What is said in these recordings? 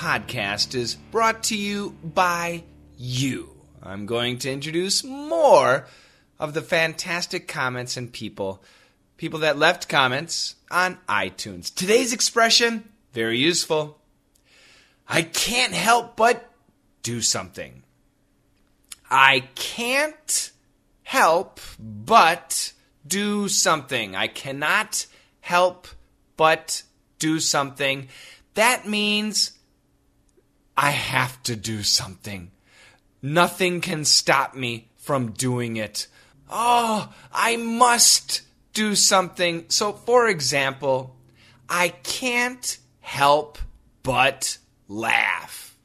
podcast is brought to you by you. I'm going to introduce more of the fantastic comments and people, people that left comments on iTunes. Today's expression, very useful. I can't help but do something. I can't help but do something. I cannot help but do something. That means I have to do something. Nothing can stop me from doing it. Oh, I must do something. So, for example, I can't help but laugh.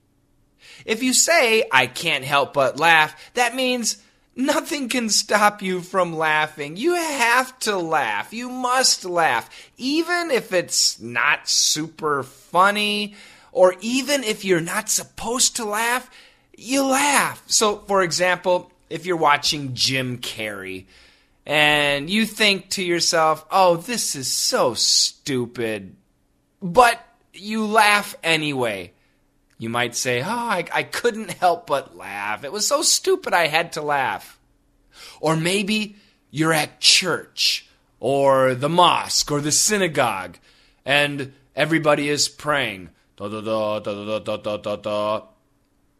If you say, I can't help but laugh, that means Nothing can stop you from laughing. You have to laugh. You must laugh. Even if it's not super funny, or even if you're not supposed to laugh, you laugh. So, for example, if you're watching Jim Carrey and you think to yourself, oh, this is so stupid, but you laugh anyway. You might say, Oh, I, I couldn't help but laugh. It was so stupid I had to laugh. Or maybe you're at church or the mosque or the synagogue and everybody is praying. Da, da, da, da, da, da, da, da. da.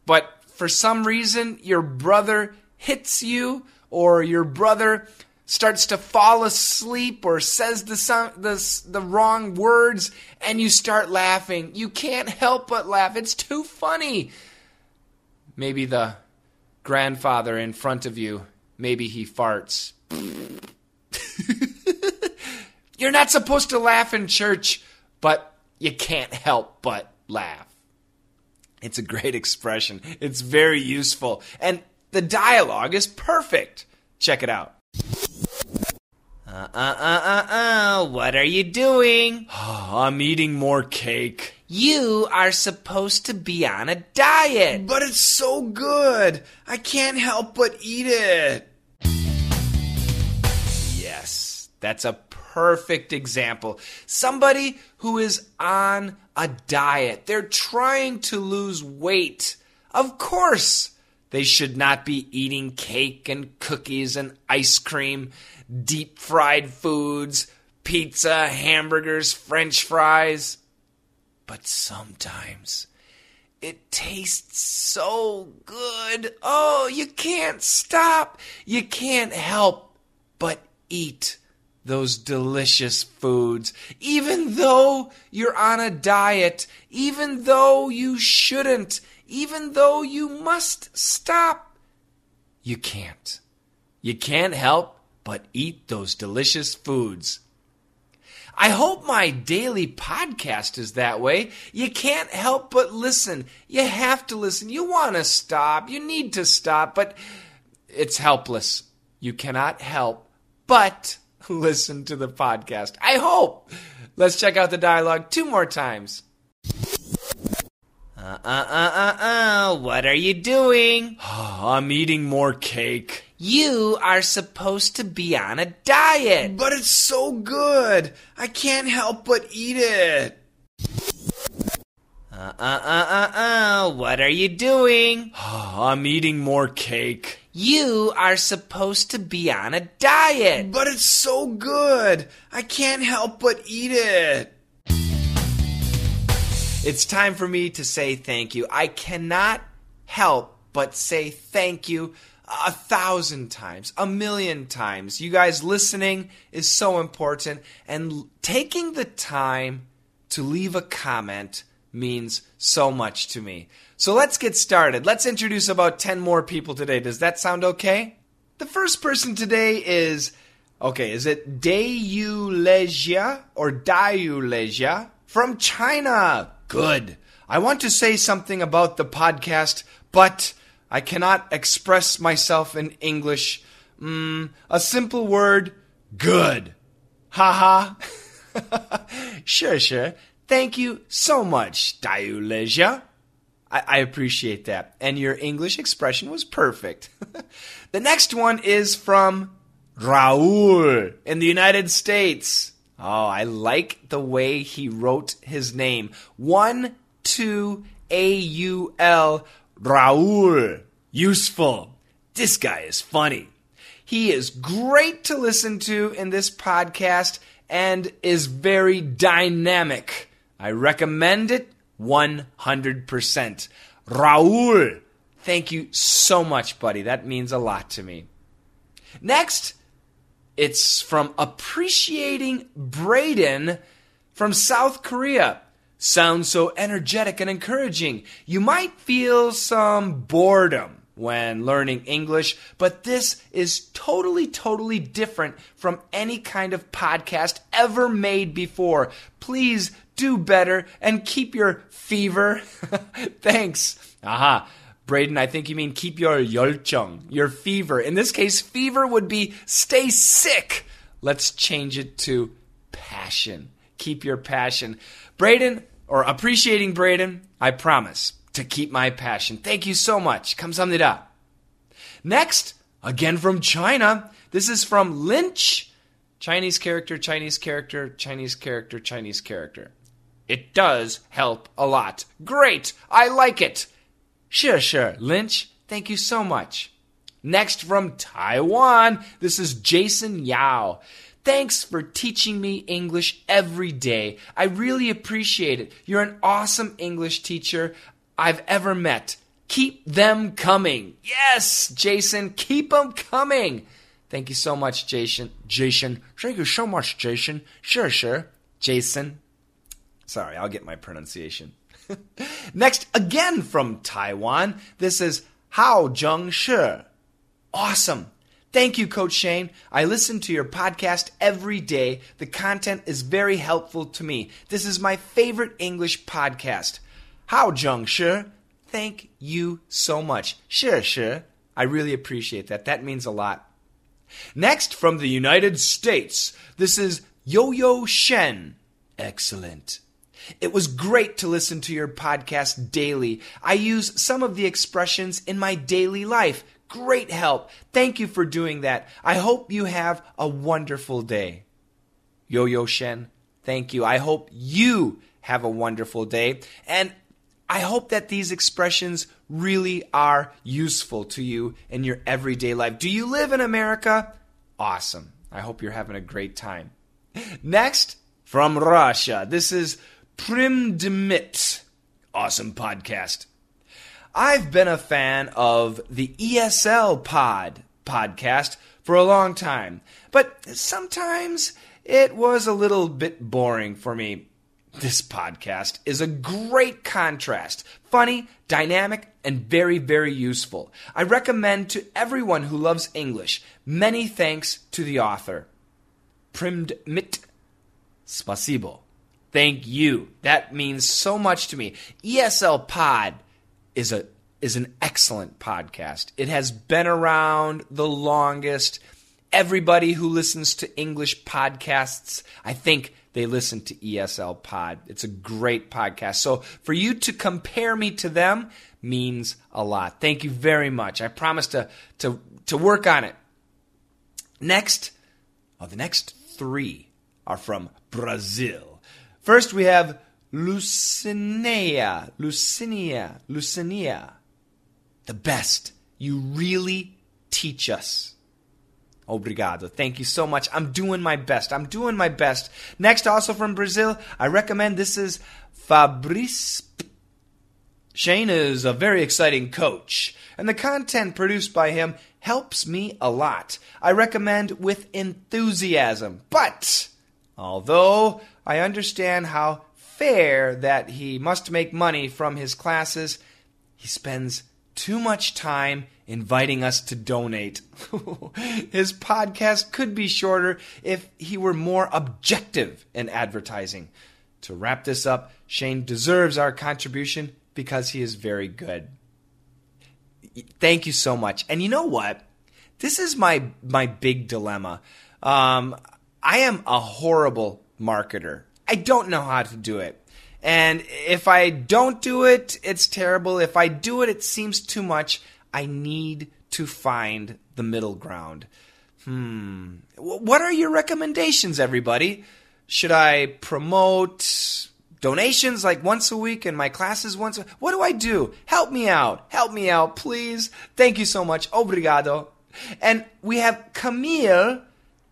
But for some reason, your brother hits you or your brother starts to fall asleep or says the, the, the wrong words and you start laughing. You can't help but laugh. It's too funny. Maybe the grandfather in front of you, maybe he farts. You're not supposed to laugh in church, but you can't help but laugh. It's a great expression. It's very useful. And the dialogue is perfect. Check it out. Uh, uh, uh, uh, uh, what are you doing? I'm eating more cake. You are supposed to be on a diet. But it's so good. I can't help but eat it. Yes, that's a perfect example. Somebody who is on a diet. They're trying to lose weight. Of course, they should not be eating cake and cookies and ice cream deep fried foods, pizza, hamburgers, french fries. But sometimes it tastes so good. Oh, you can't stop. You can't help but eat those delicious foods. Even though you're on a diet, even though you shouldn't, even though you must stop, you can't. You can't help but eat those delicious foods. I hope my daily podcast is that way. You can't help but listen. You have to listen. You want to stop. You need to stop, but it's helpless. You cannot help but listen to the podcast. I hope. Let's check out the dialogue two more times. Uh uh uh uh uh, what are you doing? I'm eating more cake. You are supposed to be on a diet. But it's so good. I can't help but eat it. Uh uh uh uh uh, what are you doing? I'm eating more cake. You are supposed to be on a diet. But it's so good. I can't help but eat it. It's time for me to say thank you. I cannot help but say thank you a thousand times, a million times. You guys listening is so important, and taking the time to leave a comment means so much to me. So let's get started. Let's introduce about 10 more people today. Does that sound okay? The first person today is, okay, is it Dayu Lesia or Dayu Lesia from China? Good. I want to say something about the podcast, but I cannot express myself in English. Mm, a simple word, good. Ha ha. sure, sure. Thank you so much, Dayuleja. I, I appreciate that. And your English expression was perfect. the next one is from Raul in the United States. Oh, I like the way he wrote his name. One, two, A U L, Raul. Useful. This guy is funny. He is great to listen to in this podcast and is very dynamic. I recommend it 100%. Raul, thank you so much, buddy. That means a lot to me. Next, it's from Appreciating Braden from South Korea. Sounds so energetic and encouraging. You might feel some boredom when learning English, but this is totally, totally different from any kind of podcast ever made before. Please do better and keep your fever. Thanks. Aha. Braden, I think you mean keep your 열정, your fever. In this case, fever would be stay sick. Let's change it to passion. Keep your passion. Braden, or appreciating Braden, I promise to keep my passion. Thank you so much. Kamsamnida. Next, again from China. This is from Lynch. Chinese character, Chinese character, Chinese character, Chinese character. It does help a lot. Great. I like it. Sure, sure. Lynch, thank you so much. Next from Taiwan, this is Jason Yao. Thanks for teaching me English every day. I really appreciate it. You're an awesome English teacher. I've ever met. Keep them coming. Yes, Jason, keep them coming. Thank you so much, Jason. Jason. Thank you so much, Jason. Sure, sure. Jason. Sorry, I'll get my pronunciation. Next, again from Taiwan, this is Hao Jung Shi. Awesome. Thank you, Coach Shane. I listen to your podcast every day. The content is very helpful to me. This is my favorite English podcast. Hao Jung Shi. Thank you so much. Sure, sure. I really appreciate that. That means a lot. Next, from the United States, this is Yo Yo Shen. Excellent. It was great to listen to your podcast daily. I use some of the expressions in my daily life. Great help. Thank you for doing that. I hope you have a wonderful day. Yo Yo Shen, thank you. I hope you have a wonderful day. And I hope that these expressions really are useful to you in your everyday life. Do you live in America? Awesome. I hope you're having a great time. Next, from Russia, this is Primdmit. Awesome podcast. I've been a fan of the ESL Pod podcast for a long time, but sometimes it was a little bit boring for me. This podcast is a great contrast, funny, dynamic, and very, very useful. I recommend to everyone who loves English. Many thanks to the author. Primdmit. Spasibo. Thank you. That means so much to me. ESL Pod is a is an excellent podcast. It has been around the longest. Everybody who listens to English podcasts, I think they listen to ESL Pod. It's a great podcast. So for you to compare me to them means a lot. Thank you very much. I promise to to to work on it. Next, oh, the next three are from Brazil. First, we have Lucinia. Lucinia. Lucinia. The best. You really teach us. Obrigado. Thank you so much. I'm doing my best. I'm doing my best. Next, also from Brazil, I recommend this is Fabrice. Shane is a very exciting coach, and the content produced by him helps me a lot. I recommend with enthusiasm. But, although I understand how fair that he must make money from his classes. He spends too much time inviting us to donate. his podcast could be shorter if he were more objective in advertising. To wrap this up, Shane deserves our contribution because he is very good. Thank you so much. And you know what? This is my my big dilemma. Um, I am a horrible marketer. I don't know how to do it. And if I don't do it, it's terrible. If I do it, it seems too much. I need to find the middle ground. Hmm. What are your recommendations, everybody? Should I promote donations like once a week and my classes once a What do I do? Help me out. Help me out, please. Thank you so much. Obrigado. And we have Camille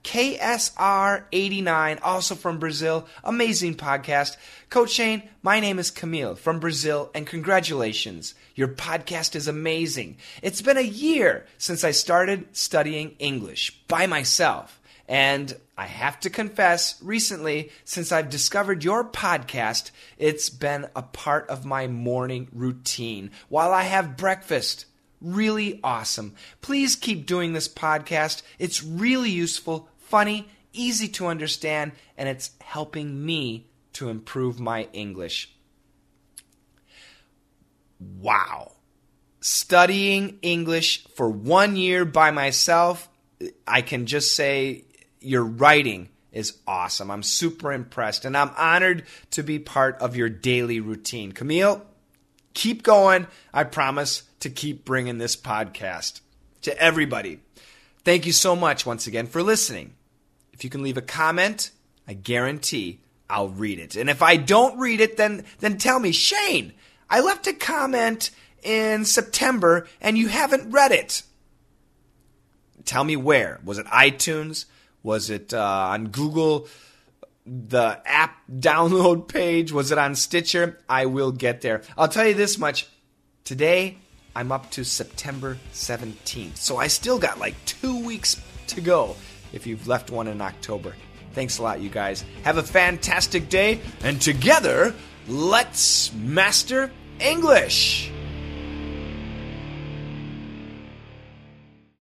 KSR89, also from Brazil. Amazing podcast. Coach Shane, my name is Camille from Brazil, and congratulations. Your podcast is amazing. It's been a year since I started studying English by myself. And I have to confess, recently, since I've discovered your podcast, it's been a part of my morning routine while I have breakfast really awesome. Please keep doing this podcast. It's really useful funny, easy to understand, and it's helping me to improve my English. Wow. Studying English for one year by myself, I can just say your writing is awesome. I'm super impressed, and I'm honored to be part of your daily routine. Camille, keep going. I promise to keep bringing this podcast to everybody. Thank you so much once again for listening. If you can leave a comment, I guarantee I'll read it. And if I don't read it, then then tell me, Shane, I left a comment in September and you haven't read it. Tell me where. Was it iTunes? Was it uh, on Google? The app download page? Was it on Stitcher? I will get there. I'll tell you this much. Today, I'm up to September 17th. So I still got like two weeks to go if you've left one in October. Thanks a lot, you guys. Have a fantastic day, and together, let's master English!